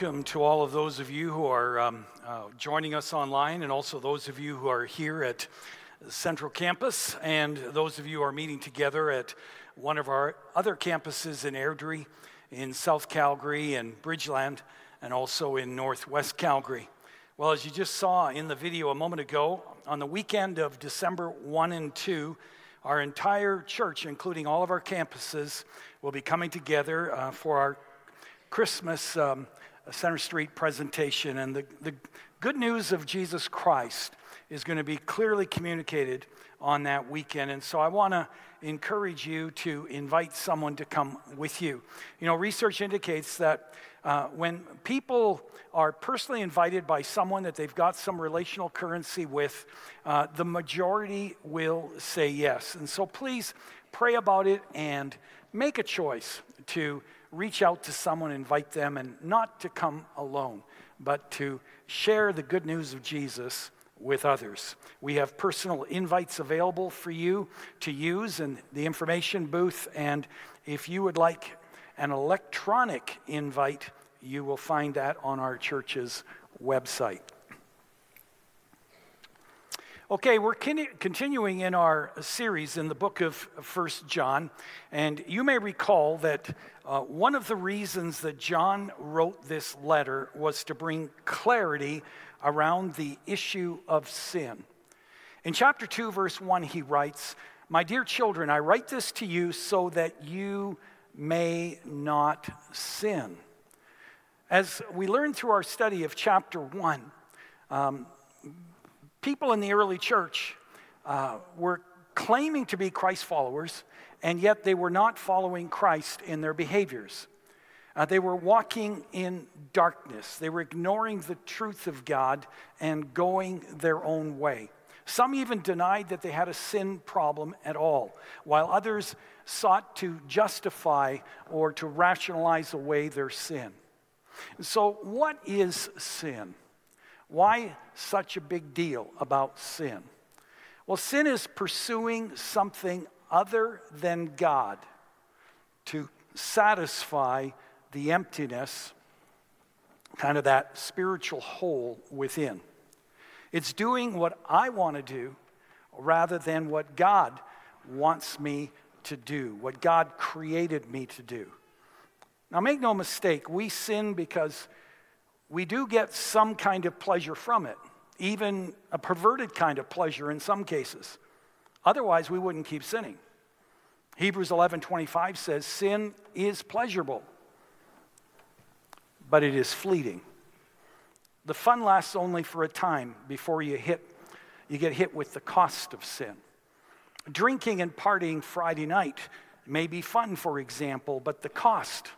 welcome to all of those of you who are um, uh, joining us online, and also those of you who are here at Central Campus, and those of you who are meeting together at one of our other campuses in Airdrie, in South Calgary, and Bridgeland, and also in Northwest Calgary. Well, as you just saw in the video a moment ago, on the weekend of December 1 and 2, our entire church, including all of our campuses, will be coming together uh, for our Christmas um, Center Street presentation. And the, the good news of Jesus Christ is going to be clearly communicated on that weekend. And so I want to encourage you to invite someone to come with you. You know, research indicates that uh, when people are personally invited by someone that they've got some relational currency with, uh, the majority will say yes. And so please pray about it and make a choice to reach out to someone, invite them, and not to come alone, but to share the good news of Jesus with others. We have personal invites available for you to use in the information booth, and if you would like an electronic invite, you will find that on our church's website. Okay, we're continuing in our series in the book of First John, and you may recall that uh, one of the reasons that John wrote this letter was to bring clarity around the issue of sin. In chapter 2, verse 1, he writes, My dear children, I write this to you so that you may not sin. As we learned through our study of chapter 1, um, people in the early church uh, were claiming to be Christ followers, and yet they were not following Christ in their behaviors. Uh, they were walking in darkness. They were ignoring the truth of God and going their own way. Some even denied that they had a sin problem at all, while others sought to justify or to rationalize away their sin. So, what is sin? Why such a big deal about sin? Well, sin is pursuing something other than God to satisfy the emptiness, kind of that spiritual hole within. It's doing what I want to do rather than what God wants me to do, what God created me to do. Now, make no mistake, we sin because we do get some kind of pleasure from it, even a perverted kind of pleasure in some cases. Otherwise, we wouldn't keep sinning. Hebrews 11:25 says sin is pleasurable, but it is fleeting. The fun lasts only for a time before you hit you get hit with the cost of sin. Drinking and partying Friday night may be fun, for example, but the cost,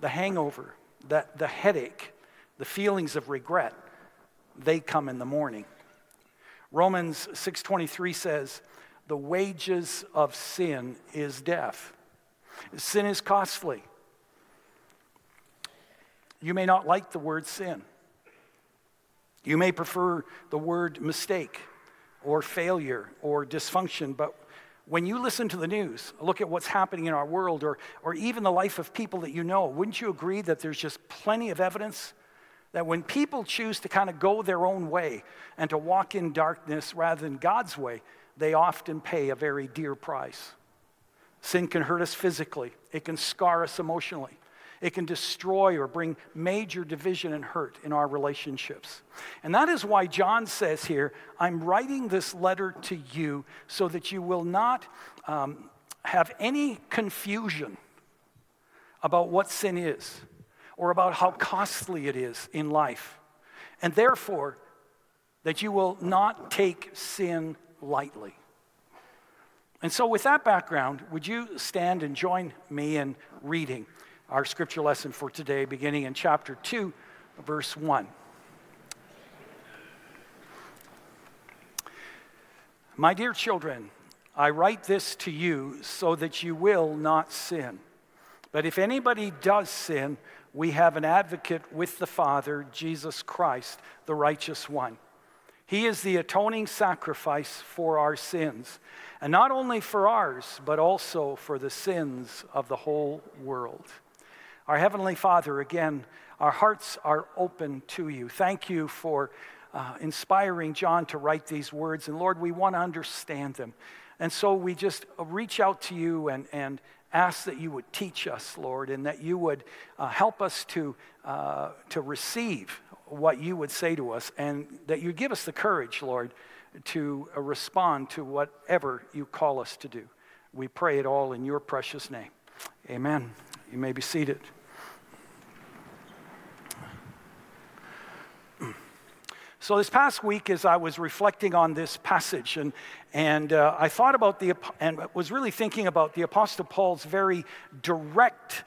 the hangover, the, the headache, the feelings of regret, they come in the morning. Romans 6:23 says, "The wages of sin is death." Sin is costly. You may not like the word sin. You may prefer the word mistake or failure or dysfunction, but when you listen to the news, look at what's happening in our world or, or even the life of people that you know, wouldn't you agree that there's just plenty of evidence that when people choose to kind of go their own way and to walk in darkness rather than God's way, they often pay a very dear price. Sin can hurt us physically, it can scar us emotionally, it can destroy or bring major division and hurt in our relationships. And that is why John says here, I'm writing this letter to you so that you will not um, have any confusion about what sin is or about how costly it is in life. And therefore, that you will not take sin lightly. And so, with that background, would you stand and join me in reading our scripture lesson for today, beginning in chapter 2, verse 1. My dear children, I write this to you so that you will not sin. But if anybody does sin, we have an advocate with the Father, Jesus Christ, the righteous one. He is the atoning sacrifice for our sins, and not only for ours, but also for the sins of the whole world. Our Heavenly Father, again, our hearts are open to you. Thank you for uh, inspiring John to write these words. And Lord, we want to understand them. And so we just reach out to you and, and ask that you would teach us, Lord, and that you would uh, help us to, uh, to receive what you would say to us, and that you give us the courage, Lord, to uh, respond to whatever you call us to do. We pray it all in your precious name. Amen. You may be seated. So, this past week, as I was reflecting on this passage, and, and uh, I thought about the, and was really thinking about the Apostle Paul's very direct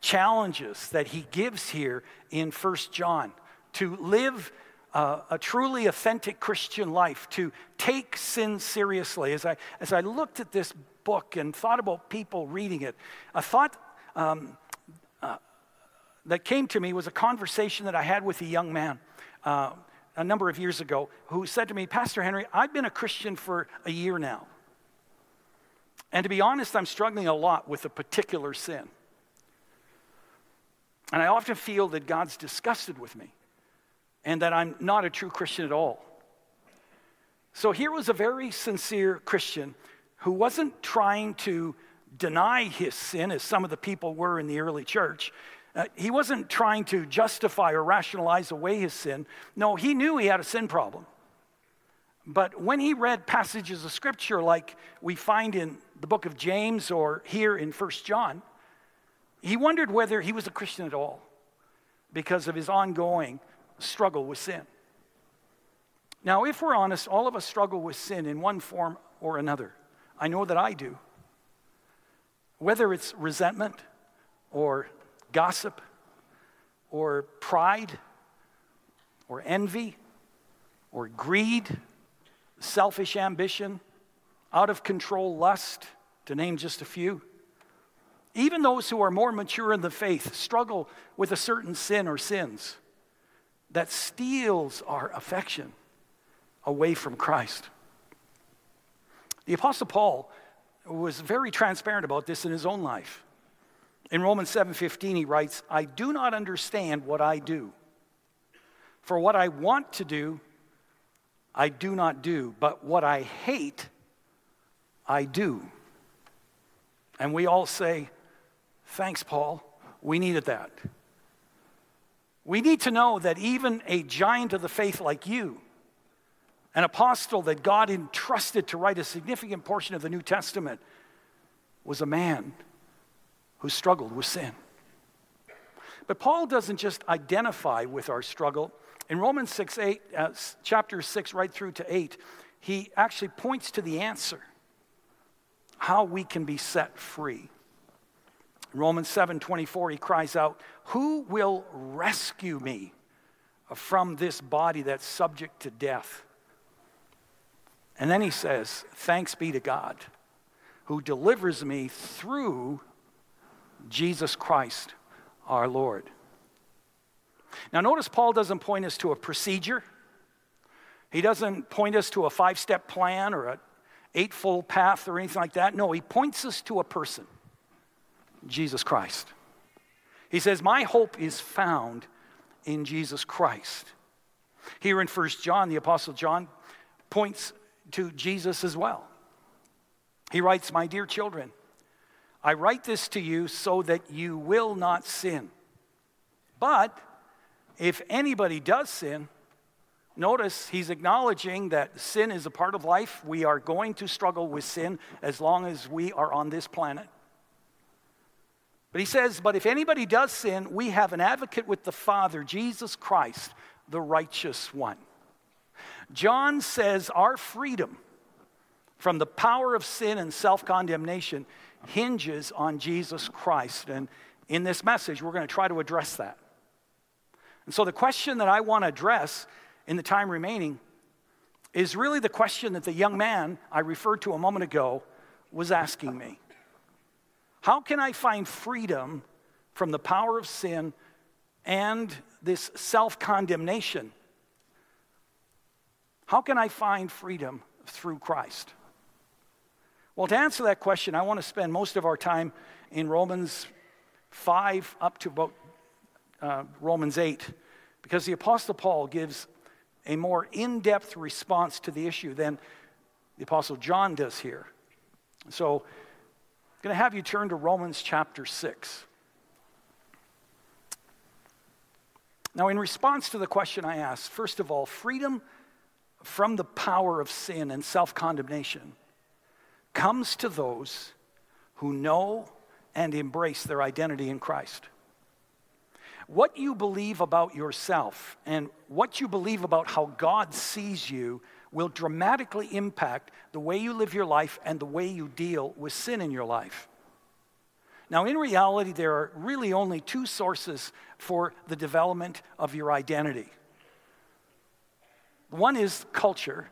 challenges that he gives here in First John to live uh, a truly authentic Christian life, to take sin seriously. As I, as I looked at this book and thought about people reading it, a thought um, uh, that came to me was a conversation that I had with a young man. Uh, a number of years ago who said to me, Pastor Henry, I've been a Christian for a year now. And to be honest, I'm struggling a lot with a particular sin. And I often feel that God's disgusted with me and that I'm not a true Christian at all. So here was a very sincere Christian who wasn't trying to deny his sin, as some of the people were in the early church. Uh, he wasn't trying to justify or rationalize away his sin. No, he knew he had a sin problem. But when he read passages of scripture like we find in the book of James or here in First John, he wondered whether he was a Christian at all because of his ongoing struggle with sin. Now, if we're honest, all of us struggle with sin in one form or another. I know that I do. Whether it's resentment or gossip or pride or envy or greed, selfish ambition, out of control lust, to name just a few. Even those who are more mature in the faith struggle with a certain sin or sins that steals our affection away from Christ. The Apostle Paul was very transparent about this in his own life. In Romans 7:15 he writes, "I do not understand what I do. For what I want to do, I do not do, but what I hate, I do." And we all say, "Thanks, Paul. We needed that." We need to know that even a giant of the faith like you, an apostle that God entrusted to write a significant portion of the New Testament, was a man who struggled with sin. But Paul doesn't just identify with our struggle. In Romans 6, 8, uh, chapter 6, right through to 8, he actually points to the answer how we can be set free. In Romans 7 24, he cries out, Who will rescue me from this body that's subject to death? And then he says, Thanks be to God who delivers me through Jesus Christ our Lord. Now, notice Paul doesn't point us to a procedure. He doesn't point us to a five step plan or an eightfold path or anything like that. No, he points us to a person, Jesus Christ. He says, My hope is found in Jesus Christ. Here in First John, the Apostle John points to Jesus as well. He writes, My dear children, I write this to you so that you will not sin. But if anybody does sin, notice he's acknowledging that sin is a part of life. We are going to struggle with sin as long as we are on this planet. But he says, But if anybody does sin, we have an advocate with the Father, Jesus Christ, the righteous one. John says our freedom from the power of sin and self condemnation hinges on Jesus Christ. And in this message, we're going to try to address that. And so, the question that I want to address in the time remaining is really the question that the young man I referred to a moment ago was asking me How can I find freedom from the power of sin and this self condemnation? How can I find freedom through Christ? Well, to answer that question, I want to spend most of our time in Romans 5 up to about uh, Romans 8, because the Apostle Paul gives a more in depth response to the issue than the Apostle John does here. So, I'm going to have you turn to Romans chapter 6. Now, in response to the question I asked, first of all, freedom from the power of sin and self condemnation comes to those who know and embrace their identity in Christ. What you believe about yourself and what you believe about how God sees you will dramatically impact the way you live your life and the way you deal with sin in your life. Now, in reality, there are really only two sources for the development of your identity. One is culture,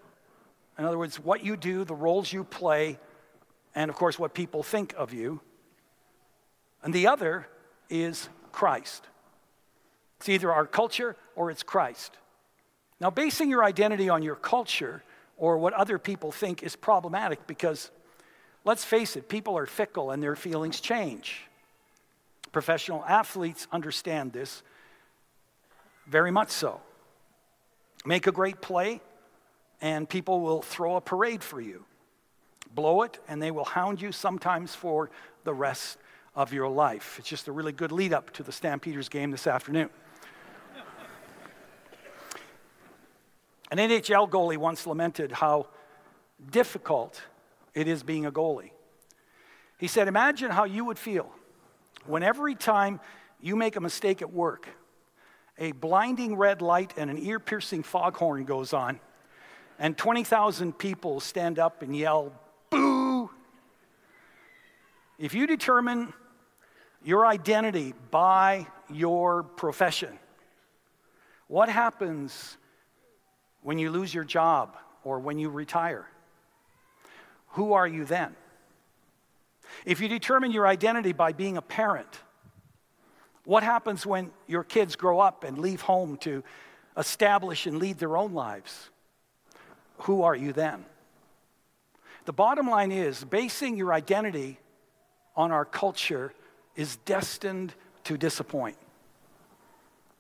in other words, what you do, the roles you play, and of course, what people think of you. And the other is Christ. It's either our culture or it's Christ. Now, basing your identity on your culture or what other people think is problematic because, let's face it, people are fickle and their feelings change. Professional athletes understand this very much so. Make a great play, and people will throw a parade for you. Blow it, and they will hound you sometimes for the rest of your life. It's just a really good lead up to the Stampeders game this afternoon. An NHL goalie once lamented how difficult it is being a goalie. He said, Imagine how you would feel when every time you make a mistake at work, a blinding red light and an ear piercing foghorn goes on, and 20,000 people stand up and yell! If you determine your identity by your profession, what happens when you lose your job or when you retire? Who are you then? If you determine your identity by being a parent, what happens when your kids grow up and leave home to establish and lead their own lives? Who are you then? The bottom line is basing your identity on our culture is destined to disappoint.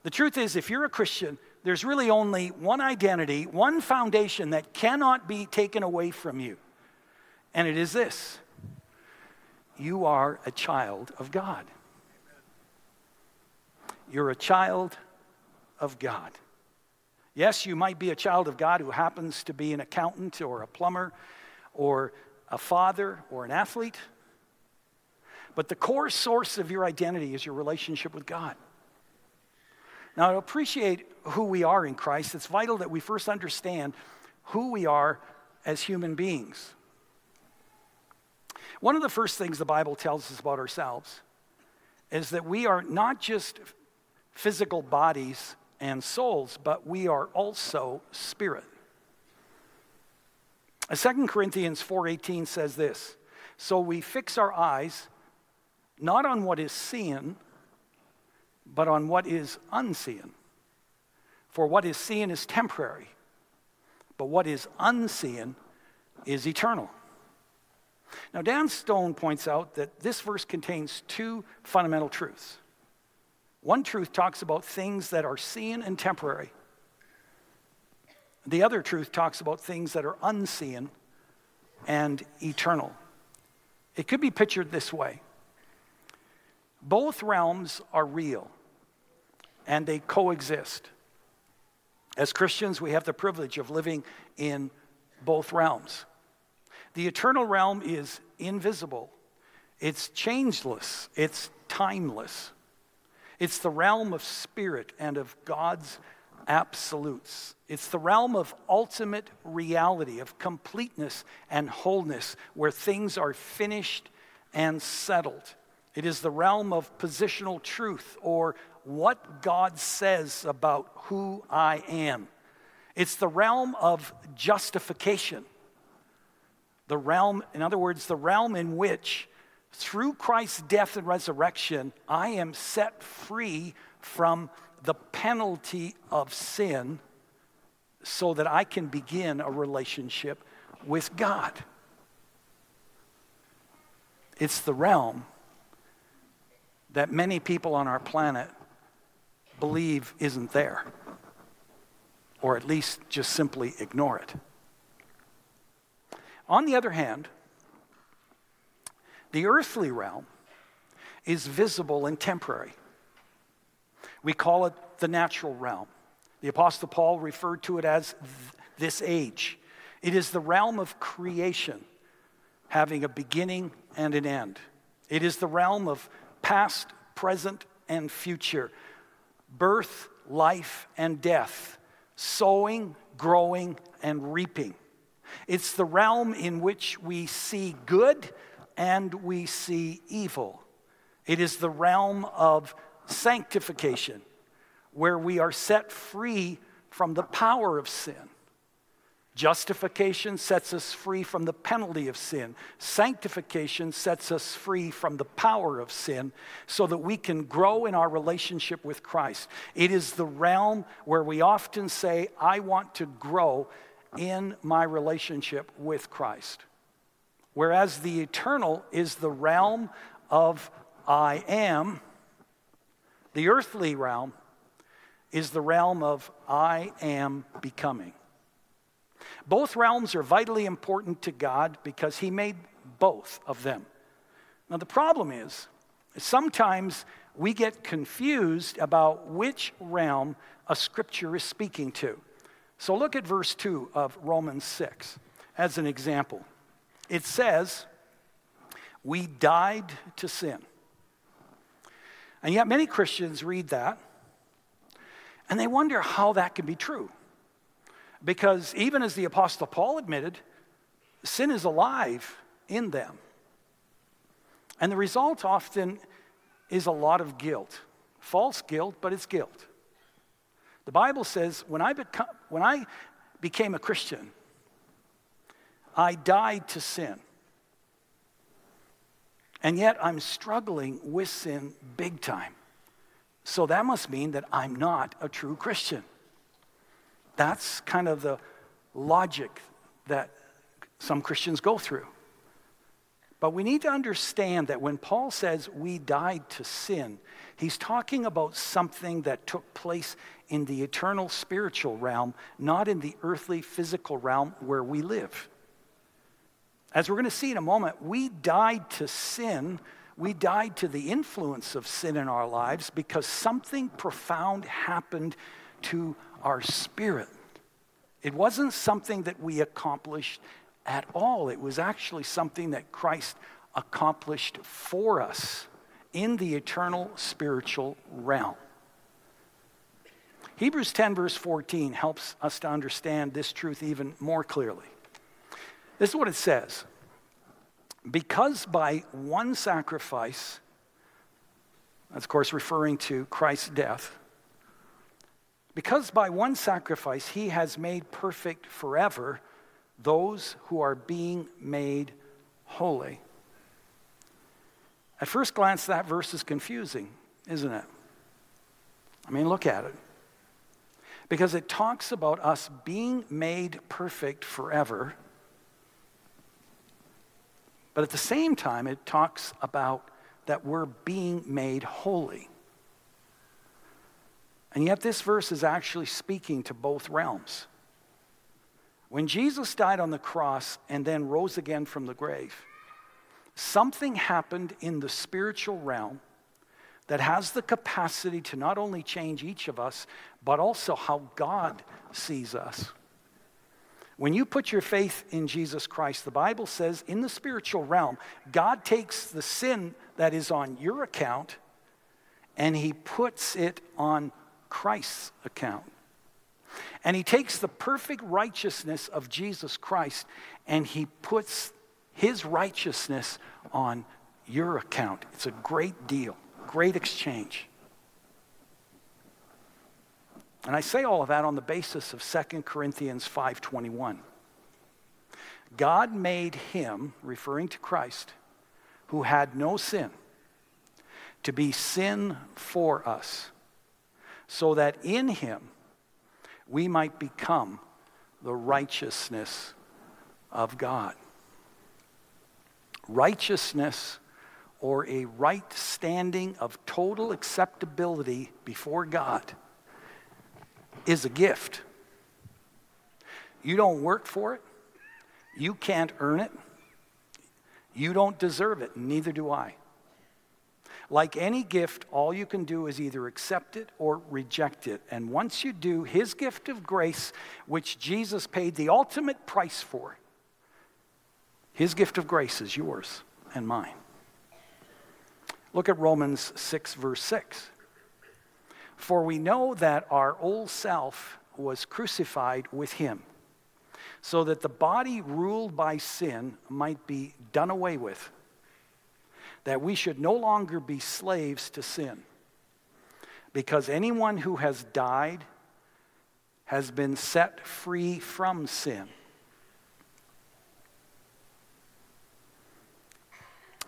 The truth is, if you're a Christian, there's really only one identity, one foundation that cannot be taken away from you. And it is this you are a child of God. You're a child of God. Yes, you might be a child of God who happens to be an accountant or a plumber or a father or an athlete. But the core source of your identity is your relationship with God. Now, to appreciate who we are in Christ, it's vital that we first understand who we are as human beings. One of the first things the Bible tells us about ourselves is that we are not just physical bodies and souls, but we are also spirit. 2 Corinthians 4:18 says this, so we fix our eyes not on what is seen, but on what is unseen. For what is seen is temporary, but what is unseen is eternal. Now, Dan Stone points out that this verse contains two fundamental truths. One truth talks about things that are seen and temporary. The other truth talks about things that are unseen and eternal. It could be pictured this way both realms are real and they coexist. As Christians, we have the privilege of living in both realms. The eternal realm is invisible, it's changeless, it's timeless. It's the realm of spirit and of God's absolutes. It's the realm of ultimate reality, of completeness and wholeness, where things are finished and settled. It is the realm of positional truth or what God says about who I am. It's the realm of justification. The realm, in other words, the realm in which, through Christ's death and resurrection, I am set free from the penalty of sin so that I can begin a relationship with God. It's the realm that many people on our planet believe isn't there, or at least just simply ignore it. On the other hand, the earthly realm is visible and temporary. We call it the natural realm. The Apostle Paul referred to it as this age. It is the realm of creation, having a beginning and an end. It is the realm of past, present, and future, birth, life, and death, sowing, growing, and reaping. It's the realm in which we see good and we see evil. It is the realm of sanctification, where we are set free from the power of sin. Justification sets us free from the penalty of sin. Sanctification sets us free from the power of sin so that we can grow in our relationship with Christ. It is the realm where we often say, I want to grow in my relationship with Christ. Whereas the eternal is the realm of I am, the earthly realm is the realm of I am becoming. Both realms are vitally important to God because He made both of them. Now, the problem is, sometimes we get confused about which realm a scripture is speaking to. So, look at verse 2 of Romans 6 as an example. It says, We died to sin. And yet, many Christians read that and they wonder how that can be true. Because even as the Apostle Paul admitted, sin is alive in them. And the result often is a lot of guilt false guilt, but it's guilt. The Bible says when I, become, when I became a Christian, I died to sin. And yet I'm struggling with sin big time. So that must mean that I'm not a true Christian. That's kind of the logic that some Christians go through. But we need to understand that when Paul says we died to sin, he's talking about something that took place in the eternal spiritual realm, not in the earthly physical realm where we live. As we're going to see in a moment, we died to sin. We died to the influence of sin in our lives because something profound happened to our spirit. It wasn't something that we accomplished at all, it was actually something that Christ accomplished for us in the eternal spiritual realm. Hebrews 10, verse 14, helps us to understand this truth even more clearly. This is what it says Because by one sacrifice, that's of course referring to Christ's death, because by one sacrifice he has made perfect forever those who are being made holy. At first glance, that verse is confusing, isn't it? I mean, look at it. Because it talks about us being made perfect forever, but at the same time, it talks about that we're being made holy. And yet, this verse is actually speaking to both realms. When Jesus died on the cross and then rose again from the grave, something happened in the spiritual realm that has the capacity to not only change each of us, but also how God sees us. When you put your faith in Jesus Christ, the Bible says in the spiritual realm, God takes the sin that is on your account and he puts it on Christ's account. And he takes the perfect righteousness of Jesus Christ and he puts his righteousness on your account. It's a great deal, great exchange. And I say all of that on the basis of 2 Corinthians 5:21. God made him, referring to Christ, who had no sin, to be sin for us so that in him we might become the righteousness of God. Righteousness or a right standing of total acceptability before God is a gift. You don't work for it, you can't earn it, you don't deserve it, neither do I. Like any gift, all you can do is either accept it or reject it. And once you do, His gift of grace, which Jesus paid the ultimate price for, His gift of grace is yours and mine. Look at Romans 6, verse 6. For we know that our old self was crucified with Him, so that the body ruled by sin might be done away with that we should no longer be slaves to sin. Because anyone who has died has been set free from sin.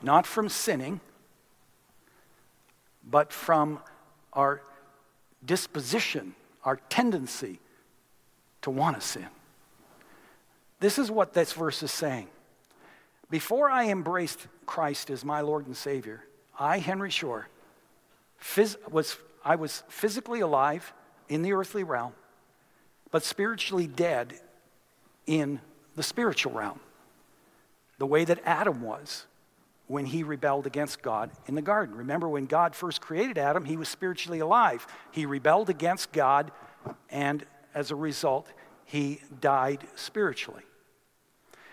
Not from sinning, but from our disposition, our tendency to want to sin. This is what this verse is saying. Before I embraced Christ as my Lord and Savior, I, Henry Schorr, phys- was, I was physically alive in the earthly realm, but spiritually dead in the spiritual realm, the way that Adam was when he rebelled against God in the garden. Remember, when God first created Adam, he was spiritually alive. He rebelled against God, and as a result, he died spiritually.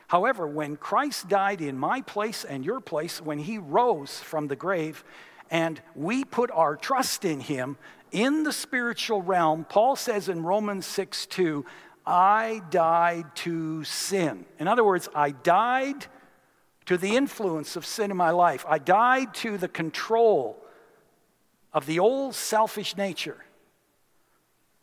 However, when Christ died in my place and your place, when he rose from the grave, and we put our trust in him in the spiritual realm, Paul says in Romans 6 2, I died to sin. In other words, I died to the influence of sin in my life. I died to the control of the old selfish nature.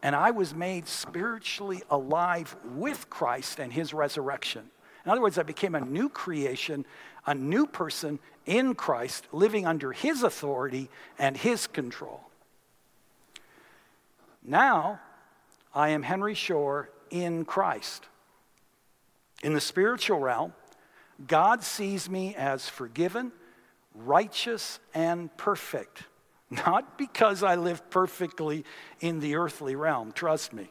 And I was made spiritually alive with Christ and his resurrection. In other words, I became a new creation, a new person in Christ, living under His authority and His control. Now, I am Henry Schorr in Christ. In the spiritual realm, God sees me as forgiven, righteous, and perfect. Not because I live perfectly in the earthly realm, trust me,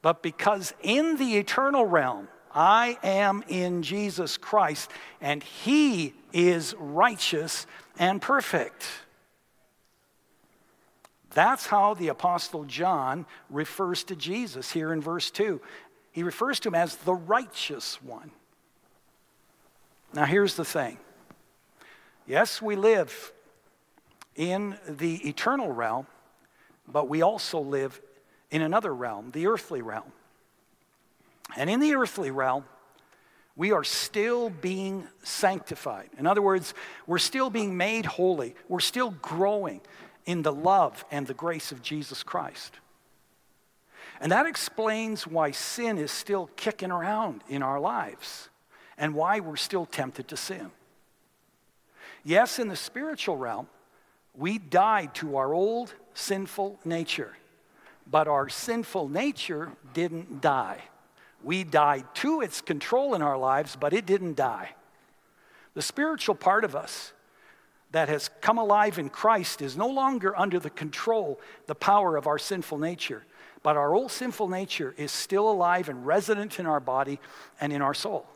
but because in the eternal realm, I am in Jesus Christ, and He is righteous and perfect. That's how the Apostle John refers to Jesus here in verse 2. He refers to him as the righteous one. Now, here's the thing yes, we live in the eternal realm, but we also live in another realm, the earthly realm. And in the earthly realm, we are still being sanctified. In other words, we're still being made holy. We're still growing in the love and the grace of Jesus Christ. And that explains why sin is still kicking around in our lives and why we're still tempted to sin. Yes, in the spiritual realm, we died to our old sinful nature, but our sinful nature didn't die. We died to its control in our lives, but it didn't die. The spiritual part of us that has come alive in Christ is no longer under the control, the power of our sinful nature. But our old sinful nature is still alive and resident in our body and in our soul.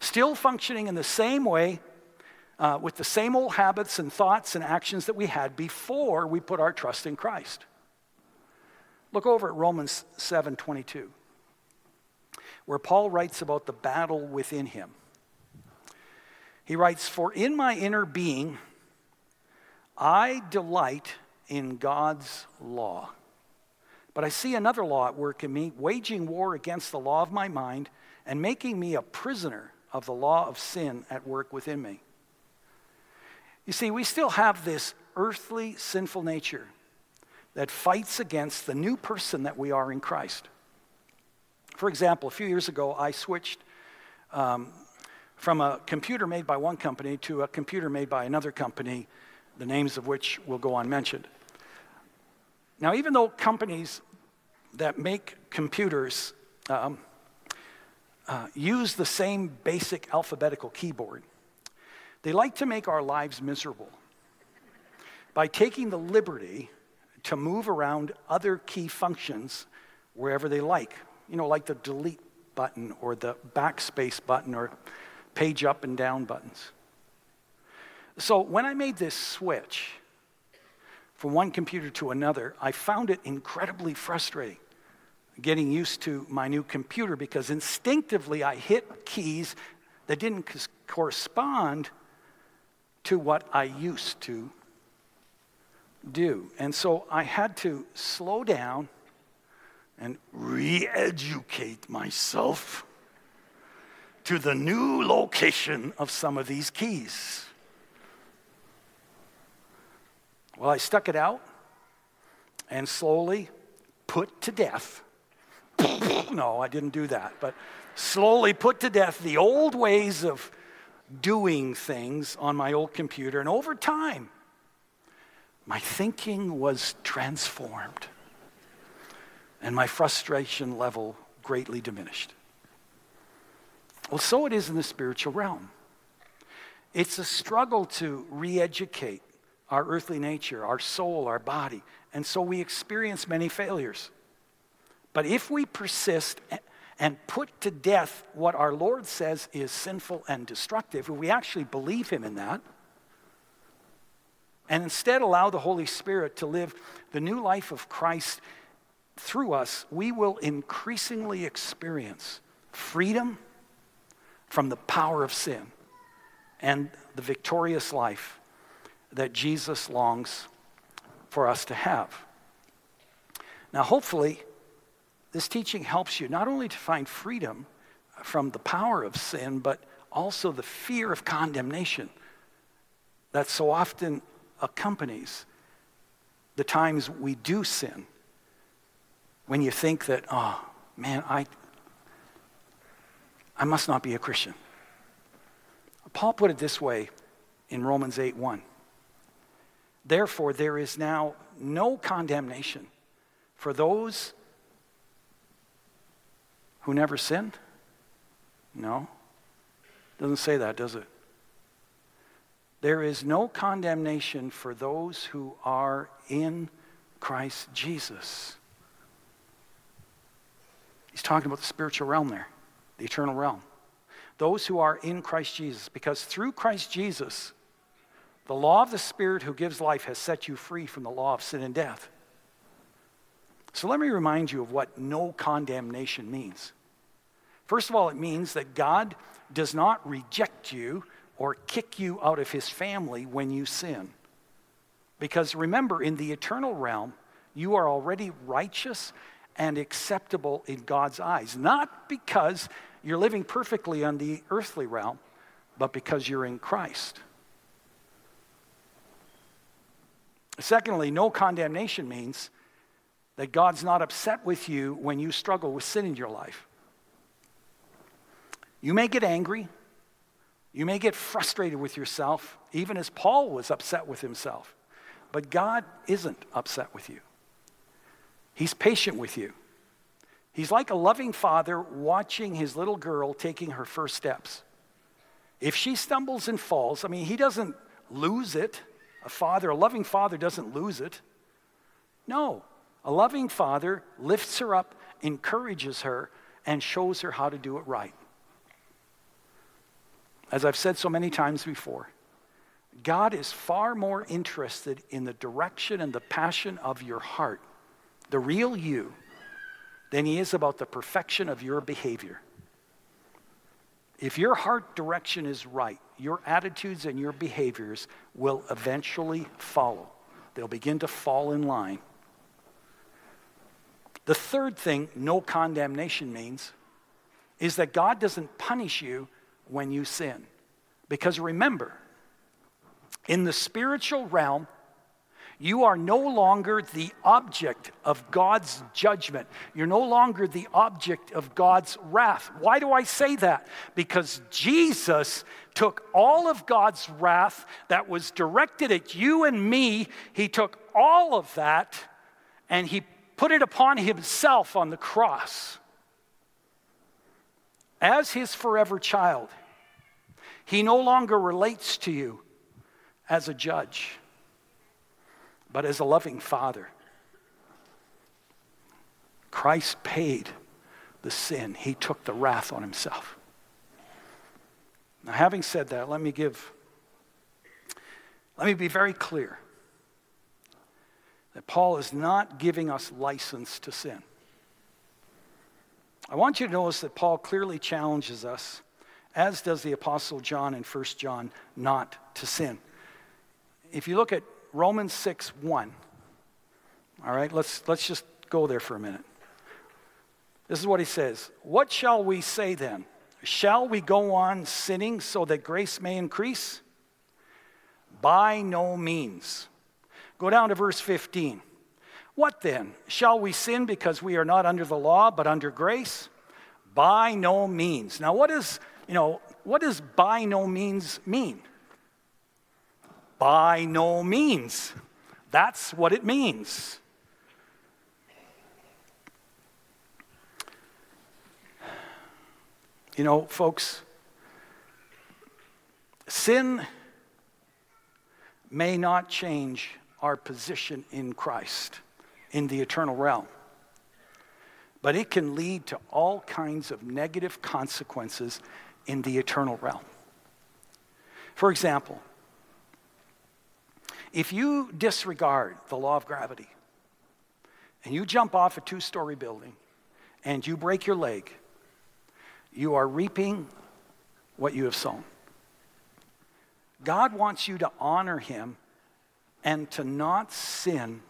Still functioning in the same way, uh, with the same old habits and thoughts and actions that we had before we put our trust in Christ. Look over at Romans 7 22 where Paul writes about the battle within him. He writes, For in my inner being, I delight in God's law. But I see another law at work in me, waging war against the law of my mind and making me a prisoner of the law of sin at work within me. You see, we still have this earthly sinful nature that fights against the new person that we are in Christ. For example, a few years ago, I switched um, from a computer made by one company to a computer made by another company, the names of which will go unmentioned. Now, even though companies that make computers um, uh, use the same basic alphabetical keyboard, They like to make our lives miserable by taking the liberty to move around other key functions wherever they like. You know, like the delete button or the backspace button or page up and down buttons. So when I made this switch from one computer to another, I found it incredibly frustrating getting used to my new computer because instinctively I hit keys that didn't correspond to what I used to do. And so I had to slow down and re educate myself to the new location of some of these keys. Well, I stuck it out and slowly put to death. no, I didn't do that, but slowly put to death the old ways of doing things on my old computer. And over time, my thinking was transformed and my frustration level greatly diminished. Well, so it is in the spiritual realm. It's a struggle to re educate our earthly nature, our soul, our body, and so we experience many failures. But if we persist and put to death what our Lord says is sinful and destructive, if we actually believe Him in that, and instead allow the Holy Spirit to live the new life of Christ through us, we will increasingly experience freedom from the power of sin and the victorious life that Jesus longs for us to have. Now, hopefully, this teaching helps you not only to find freedom from the power of sin, but also the fear of condemnation that so often accompanies the times we do sin. When you think that, oh, man, I, I must not be a Christian. Paul put it this way in Romans 8 1. Therefore, there is now no condemnation for those who never sinned? No. Doesn't say that, does it? There is no condemnation for those who are in Christ Jesus. He's talking about the spiritual realm there, the eternal realm. Those who are in Christ Jesus, because through Christ Jesus, the law of the Spirit who gives life has set you free from the law of sin and death. So let me remind you of what no condemnation means. First of all, it means that God does not reject you or kick you out of his family when you sin. Because remember, in the eternal realm, you are already righteous and acceptable in God's eyes, not because you're living perfectly on the earthly realm, but because you're in Christ. Secondly, no condemnation means that God's not upset with you when you struggle with sin in your life. You may get angry, you may get frustrated with yourself, even as Paul was upset with himself. But God isn't upset with you. He's patient with you. He's like a loving father watching his little girl taking her first steps. If she stumbles and falls, I mean, he doesn't lose it. A father, a loving father, doesn't lose it. No, a loving father lifts her up, encourages her, and shows her how to do it right. As I've said so many times before, God is far more interested in the direction and the passion of your heart, the real you, than he is about the perfection of your behavior. If your heart direction is right, your attitudes and your behaviors will eventually follow. They'll begin to fall in line. The third thing no condemnation means is that God doesn't punish you when you sin. Because remember, in the spiritual realm, you are no longer the object of God's judgment. You're no longer the object of God's wrath. Why do I say that? Because Jesus took all of God's wrath that was directed at you and me, He took all of that and He put it upon himself on the cross. As his forever child, He no longer relates to you as a judge, but as a loving father. Christ paid the sin, he took the wrath on himself. Now, having said that, let me give, let me be very clear that Paul is not giving us license to sin. I want you to notice that Paul clearly challenges us, as does the Apostle John in 1 John, not to sin. If you look at Romans 6 1, all right, let's, let's just go there for a minute. This is what he says What shall we say then? Shall we go on sinning so that grace may increase? By no means. Go down to verse 15. What then? Shall we sin because we are not under the law but under grace? By no means. Now, what is, you know, what does by no means mean? By no means. That's what it means. You know, folks, sin may not change our position in Christ in the eternal realm. But it can lead to all kinds of negative consequences in the eternal realm. For example, if you disregard the law of gravity and you jump off a two story building and you break your leg, you are reaping what you have sown. God wants you to honor Him and to not sin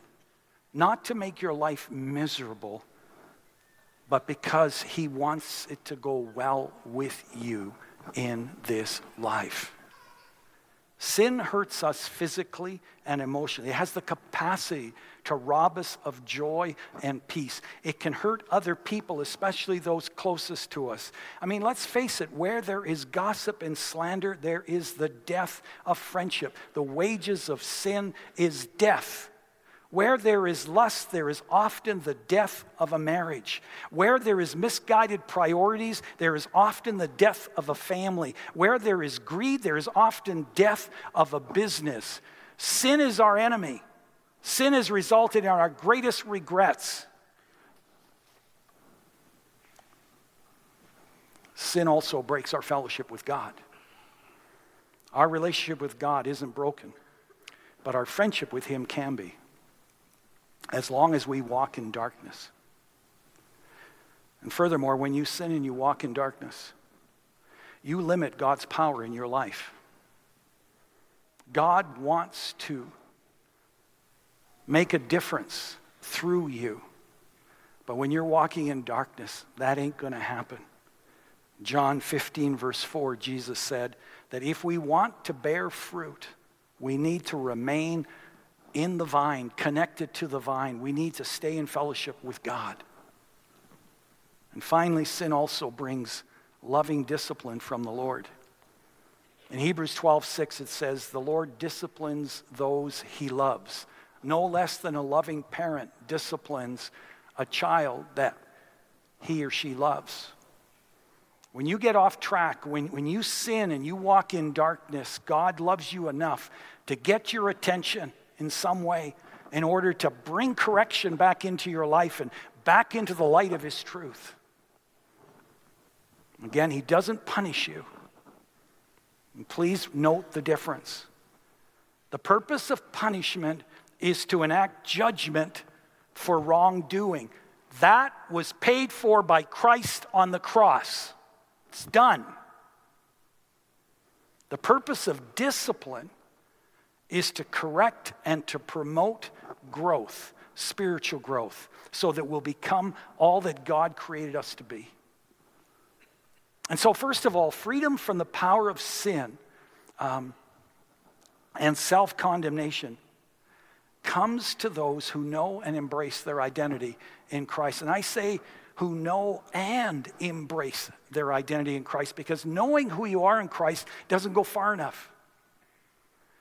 not to make your life miserable, but because He wants it to go well with you in this life. Sin hurts us physically and emotionally. It has the capacity to rob us of joy and peace. It can hurt other people, especially those closest to us. I mean, let's face it where there is gossip and slander, there is the death of friendship. The wages of sin is death. Where there is lust, there is often the death of a marriage. Where there is misguided priorities, there is often the death of a family. Where there is greed, there is often death of a business. Sin is our enemy. Sin has resulted in our greatest regrets. Sin also breaks our fellowship with God. Our relationship with God isn't broken, but our friendship with Him can be as long as we walk in darkness. And furthermore, when you sin and you walk in darkness, you limit God's power in your life. God wants to make a difference through you. But when you're walking in darkness, that ain't going to happen. John 15, verse 4, Jesus said that if we want to bear fruit, we need to remain in the vine, connected to the vine. We need to stay in fellowship with God. And finally, sin also brings loving discipline from the Lord. In Hebrews 12, 6, it says, The Lord disciplines those he loves. No less than a loving parent disciplines a child that he or she loves. When you get off track, when, when you sin and you walk in darkness, God loves you enough to get your attention in some way in order to bring correction back into your life and back into the light of His truth. Again, He doesn't punish you. And please note the difference. The purpose of punishment is to enact judgment for wrongdoing. That was paid for by Christ on the cross. It's done. The purpose of discipline is to correct and to promote growth, spiritual growth, so that we'll become all that God created us to be. And so, first of all, freedom from the power of sin um, and self condemnation comes to those who know and embrace their identity in Christ. And I say, who know and embrace their identity in Christ because knowing who you are in Christ doesn't go far enough.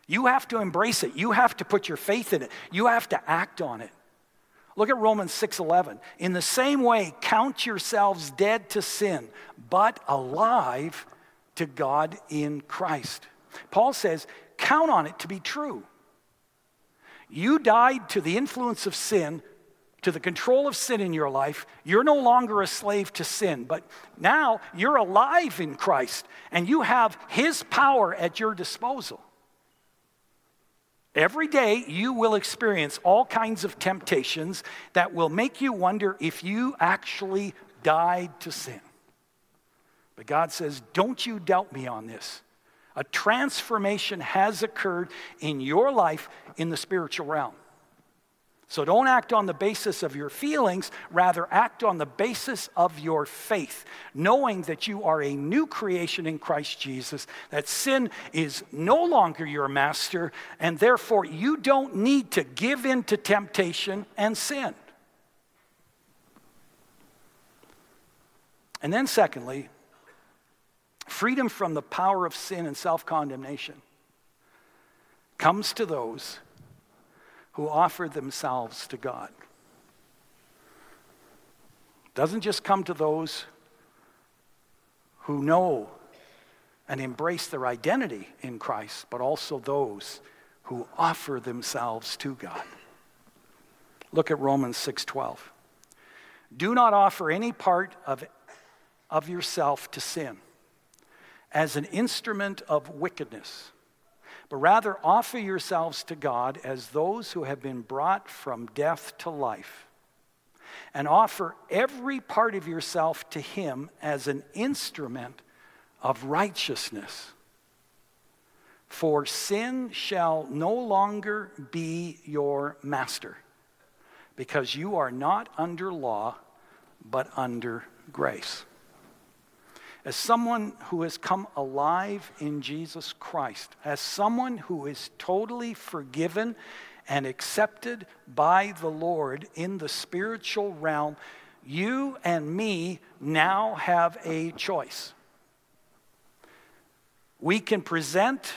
You have to embrace it. You have to put your faith in it. You have to act on it. Look at Romans 6:11. In the same way, count yourselves dead to sin, but alive to God in Christ. Paul says, count on it to be true. You died to the influence of sin, to the control of sin in your life. You're no longer a slave to sin, but now you're alive in Christ and you have His power at your disposal. Every day, you will experience all kinds of temptations that will make you wonder if you actually died to sin. But God says, Don't you doubt me on this. A transformation has occurred in your life in the spiritual realm. So don't act on the basis of your feelings, rather, act on the basis of your faith, knowing that you are a new creation in Christ Jesus, that sin is no longer your master, and therefore you don't need to give in to temptation and sin. And then, secondly, freedom from the power of sin and self condemnation comes to those who offer themselves to God. Doesn't just come to those who know and embrace their identity in Christ, but also those who offer themselves to God. Look at Romans 6:12. Do not offer any part of, of yourself to sin as an instrument of wickedness but rather offer yourselves to God as those who have been brought from death to life. And offer every part of yourself to Him as an instrument of righteousness. For sin shall no longer be your master, because you are not under law, but under grace as someone who has come alive in Jesus Christ, as someone who is totally forgiven and accepted by the Lord in the spiritual realm, you and me now have a choice. We can present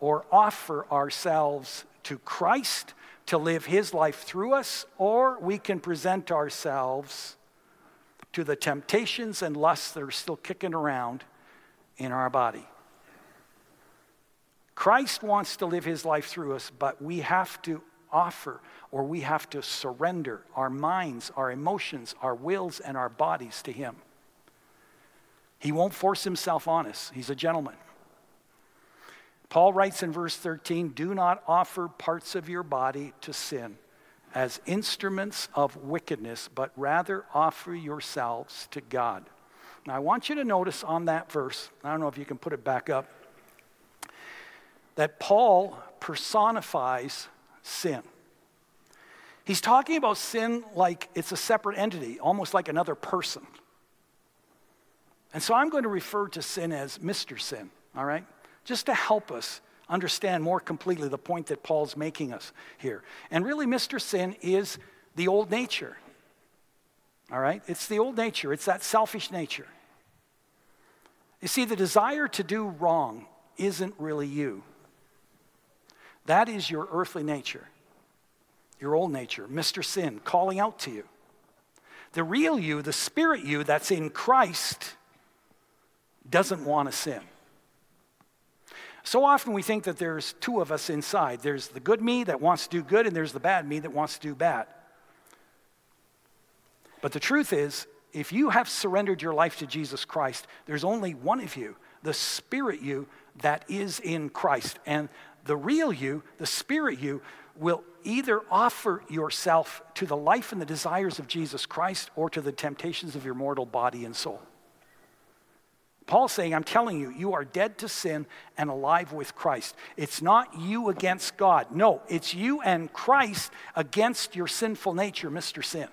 or offer ourselves to Christ to live his life through us, or we can present ourselves to the temptations and lusts that are still kicking around in our body. Christ wants to live his life through us, but we have to offer or we have to surrender our minds, our emotions, our wills, and our bodies to him. He won't force himself on us, he's a gentleman. Paul writes in verse 13 do not offer parts of your body to sin as instruments of wickedness, but rather offer yourselves to God. Now, I want you to notice on that verse, I don't know if you can put it back up, that Paul personifies sin. He's talking about sin like it's a separate entity, almost like another person. And so I'm going to refer to sin as Mr. Sin, all right? Just to help us understand more completely the point that Paul's making us here. And really, Mr. Sin is the old nature. All right? It's the old nature, it's that selfish nature. You see, the desire to do wrong isn't really you. That is your earthly nature, your old nature, Mr. Sin, calling out to you. The real you, the spirit you that's in Christ, doesn't want to sin. So often we think that there's two of us inside there's the good me that wants to do good, and there's the bad me that wants to do bad. But the truth is, if you have surrendered your life to Jesus Christ, there's only one of you, the spirit you, that is in Christ. And the real you, the spirit you, will either offer yourself to the life and the desires of Jesus Christ or to the temptations of your mortal body and soul. Paul's saying, I'm telling you, you are dead to sin and alive with Christ. It's not you against God. No, it's you and Christ against your sinful nature, Mr. Sin.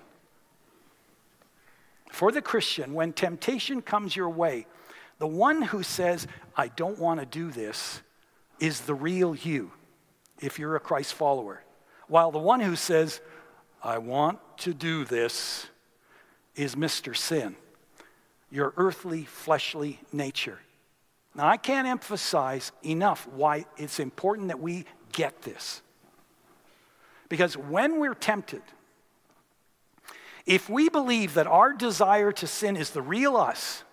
For the Christian, when temptation comes your way, the one who says, I don't want to do this, is the real you, if you're a Christ follower. While the one who says, I want to do this, is Mr. Sin your earthly, fleshly nature. Now, I can't emphasize enough why it's important that we get this. Because when we're tempted, if we believe that our desire to sin is the real us,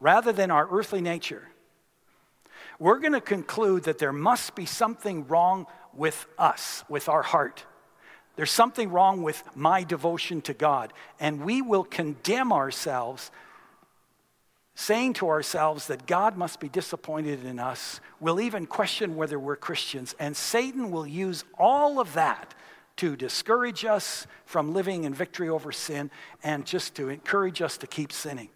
rather than our earthly nature, we're going to conclude that there must be something wrong with us, with our heart. There's something wrong with my devotion to God. And we will condemn ourselves, saying to ourselves that God must be disappointed in us. We'll even question whether we're Christians. And Satan will use all of that to discourage us from living in victory over sin and just to encourage us to keep sinning.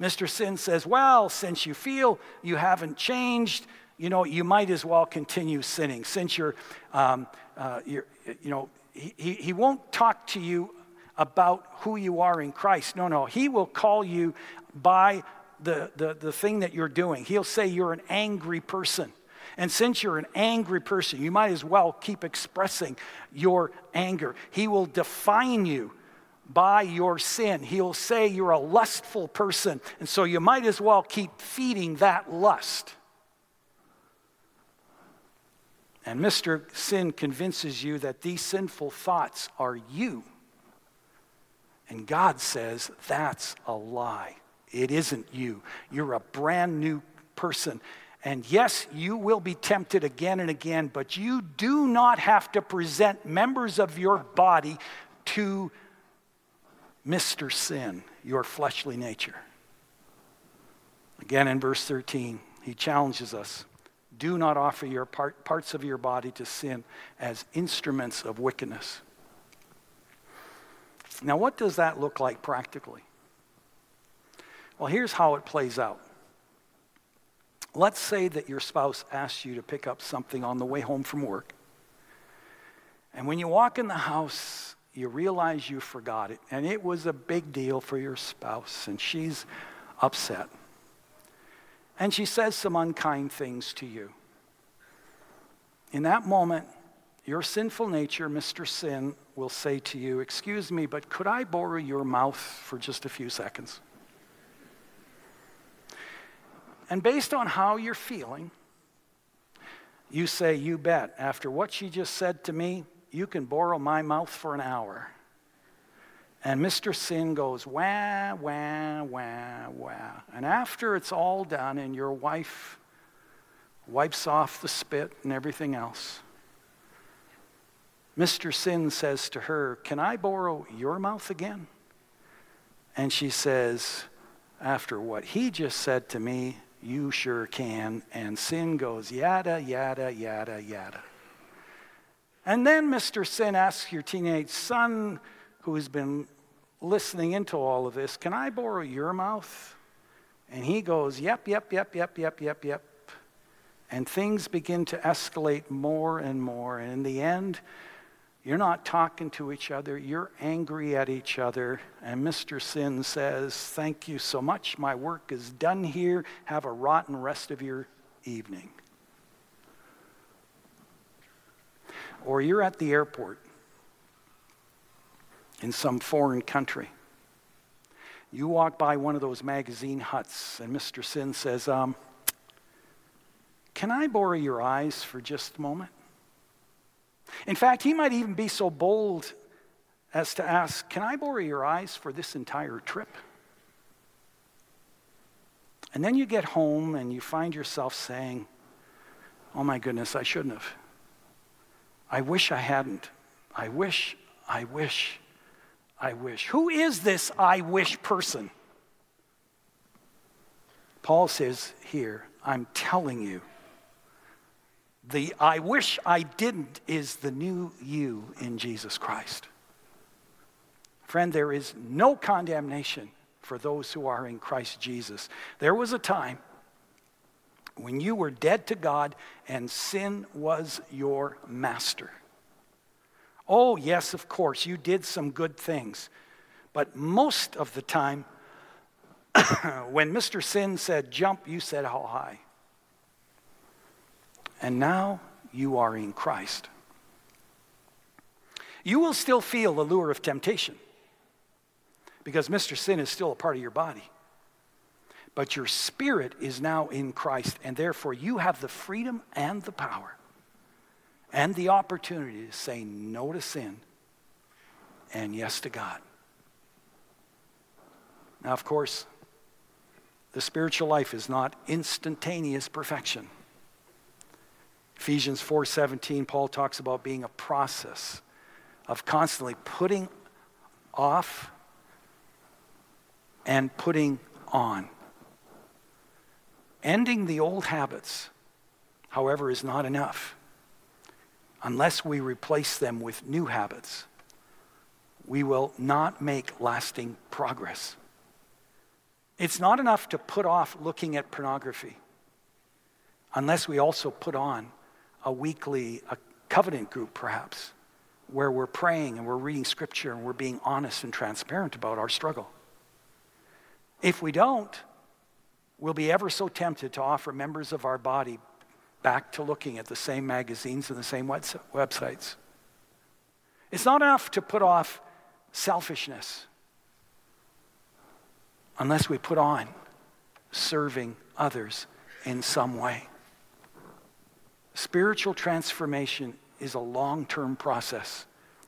Mr. Sin says, Well, since you feel you haven't changed, you know, you might as well continue sinning. Since you're, um, uh, you're you know, he, he won't talk to you about who you are in Christ. No, no. He will call you by the, the, the thing that you're doing. He'll say you're an angry person. And since you're an angry person, you might as well keep expressing your anger. He will define you by your sin. He'll say you're a lustful person. And so you might as well keep feeding that lust. And Mr. Sin convinces you that these sinful thoughts are you. And God says that's a lie. It isn't you. You're a brand new person. And yes, you will be tempted again and again, but you do not have to present members of your body to Mr. Sin, your fleshly nature. Again in verse 13, he challenges us do not offer your part, parts of your body to sin as instruments of wickedness. Now, what does that look like practically? Well, here's how it plays out. Let's say that your spouse asks you to pick up something on the way home from work. And when you walk in the house, you realize you forgot it. And it was a big deal for your spouse, and she's upset and she says some unkind things to you. In that moment, your sinful nature, Mr. Sin, will say to you, Excuse me, but could I borrow your mouth for just a few seconds? And based on how you're feeling, you say, You bet. After what she just said to me, you can borrow my mouth for an hour. And Mr. Sin goes, wah, wah, wah, wah. And after it's all done and your wife wipes off the spit and everything else, Mr. Sin says to her, Can I borrow your mouth again? And she says, After what he just said to me, you sure can. And Sin goes, Yada, yada, yada, yada. And then Mr. Sin asks your teenage son, who has been listening into all of this, Can I borrow your mouth? And he goes, Yep, yep, yep, yep, yep, yep, yep. And things begin to escalate more and more. And in the end, you're not talking to each other, you're angry at each other. And Mr. Sin says, Thank you so much. My work is done here. Have a rotten rest of your evening. Or you're at the airport in some foreign country. You walk by one of those magazine huts, and Mr. Sin says, um, Can I borrow your eyes for just a moment? In fact, he might even be so bold as to ask, Can I borrow your eyes for this entire trip? And then you get home and you find yourself saying, Oh my goodness, I shouldn't have. I wish I hadn't. I wish, I wish. I wish. Who is this I wish person? Paul says here, I'm telling you. The I wish I didn't is the new you in Jesus Christ. Friend, there is no condemnation for those who are in Christ Jesus. There was a time when you were dead to God and sin was your master. Oh, yes, of course, you did some good things. But most of the time, when Mr. Sin said jump, you said how high. And now you are in Christ. You will still feel the lure of temptation because Mr. Sin is still a part of your body. But your spirit is now in Christ, and therefore you have the freedom and the power and the opportunity to say no to sin and yes to God. Now, of course, The spiritual life is not instantaneous perfection. Ephesians 4:17 Paul talks about being a process of constantly putting off and putting on. Ending the old habits, however, is not enough. Unless we replace them with new habits, we will not make lasting progress. It's not enough to put off looking at pornography unless we also put on a weekly a covenant group, perhaps, where we're praying and we're reading scripture and we're being honest and transparent about our struggle. If we don't, we'll be ever so tempted to offer members of our body back to looking at the same magazines and the same websites. It's not enough to put off selfishness unless we put on serving others in some way. Spiritual transformation is a long term process,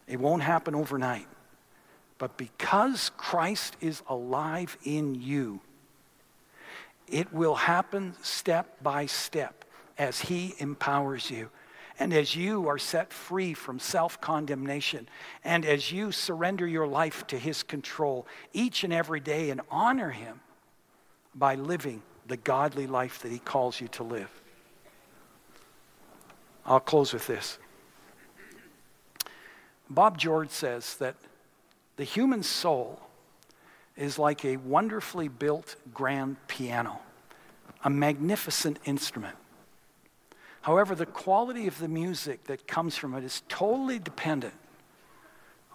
it won't happen overnight. But because Christ is alive in you, it will happen step by step as He empowers you. And as you are set free from self condemnation, and as you surrender your life to His control each and every day and honor Him by living the godly life that He calls you to live. I'll close with this. Bob George says that the human soul is like a wonderfully built grand piano, a magnificent instrument. However, the quality of the music that comes from it is totally dependent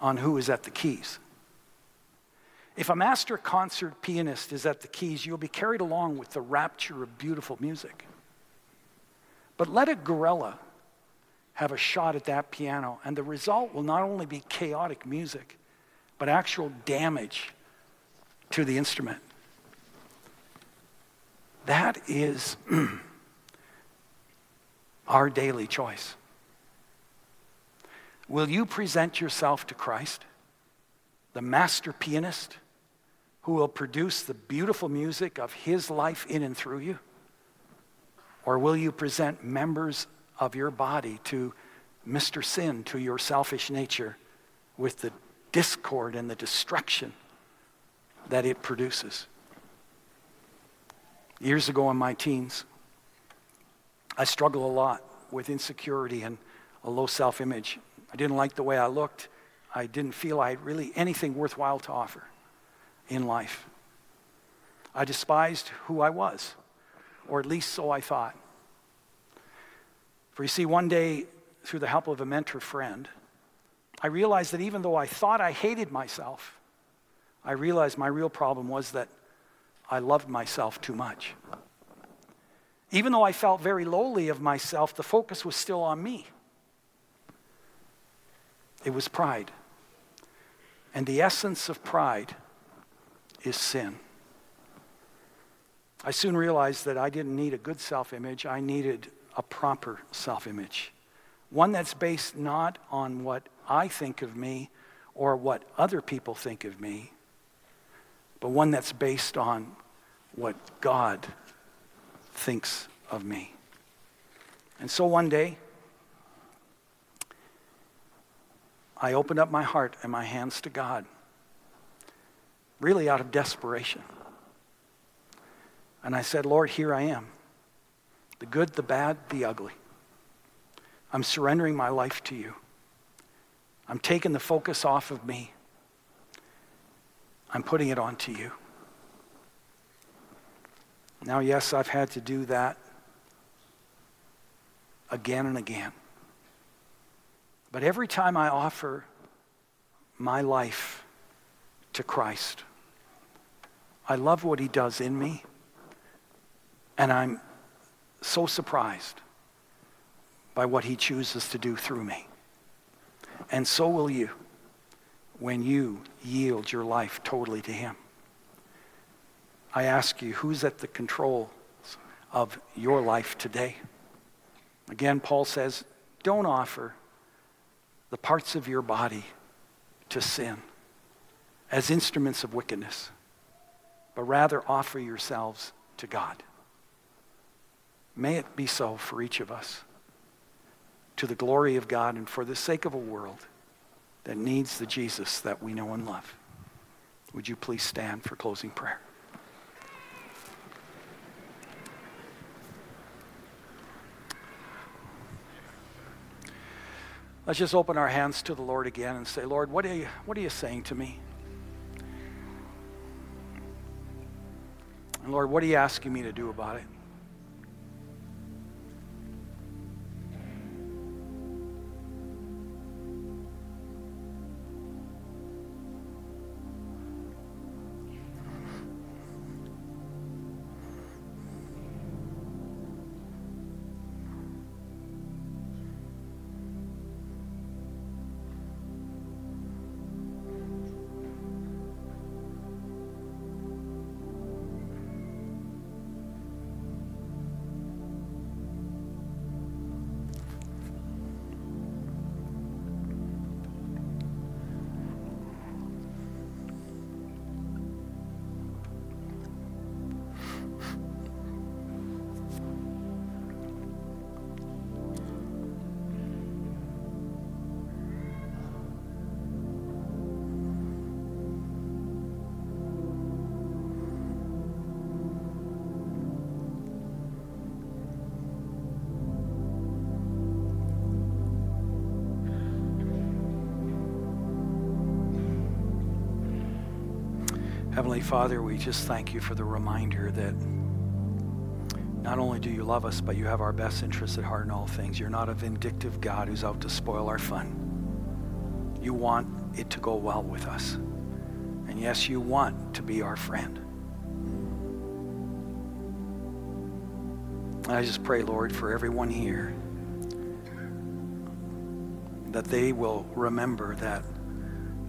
on who is at the keys. If a master concert pianist is at the keys, you'll be carried along with the rapture of beautiful music. But let a gorilla have a shot at that piano, and the result will not only be chaotic music, but actual damage to the instrument. That is our daily choice. Will you present yourself to Christ, the master pianist, who will produce the beautiful music of his life in and through you? Or will you present members of your body to Mr. Sin, to your selfish nature, with the discord and the destruction that it produces? Years ago in my teens, I struggled a lot with insecurity and a low self image. I didn't like the way I looked. I didn't feel I had really anything worthwhile to offer in life. I despised who I was, or at least so I thought. For you see, one day, through the help of a mentor friend, I realized that even though I thought I hated myself, I realized my real problem was that I loved myself too much. Even though I felt very lowly of myself, the focus was still on me. It was pride. And the essence of pride is sin. I soon realized that I didn't need a good self image, I needed a proper self image. One that's based not on what I think of me or what other people think of me, but one that's based on what God thinks of me. And so one day, I opened up my heart and my hands to God, really out of desperation. And I said, Lord, here I am the good, the bad, the ugly. I'm surrendering my life to you. I'm taking the focus off of me. I'm putting it onto you. Now, yes, I've had to do that again and again. But every time I offer my life to Christ, I love what He does in me, and I'm so surprised by what He chooses to do through me. And so will you when you yield your life totally to Him. I ask you, who's at the control of your life today? Again, Paul says, don't offer the parts of your body to sin as instruments of wickedness, but rather offer yourselves to God. May it be so for each of us, to the glory of God and for the sake of a world that needs the Jesus that we know and love. Would you please stand for closing prayer? Let's just open our hands to the Lord again and say, Lord, what are you, what are you saying to me? And Lord, what are you asking me to do about it? Father, we just thank you for the reminder that not only do you love us, but you have our best interests at heart in all things. You're not a vindictive God who's out to spoil our fun. You want it to go well with us. And yes, you want to be our friend. And I just pray, Lord, for everyone here that they will remember that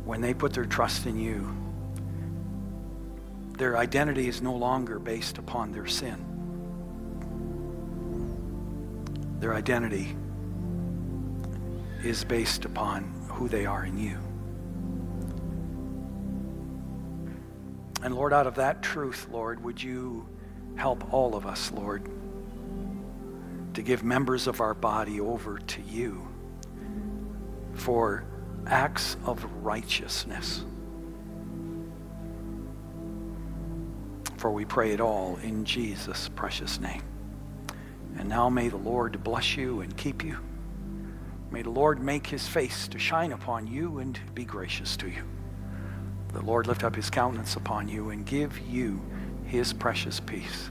when they put their trust in you, their identity is no longer based upon their sin. Their identity is based upon who they are in you. And Lord, out of that truth, Lord, would you help all of us, Lord, to give members of our body over to you for acts of righteousness. For we pray it all in Jesus' precious name. And now may the Lord bless you and keep you. May the Lord make his face to shine upon you and be gracious to you. The Lord lift up his countenance upon you and give you his precious peace.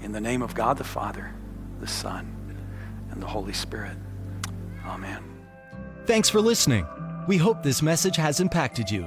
In the name of God the Father, the Son, and the Holy Spirit. Amen. Thanks for listening. We hope this message has impacted you.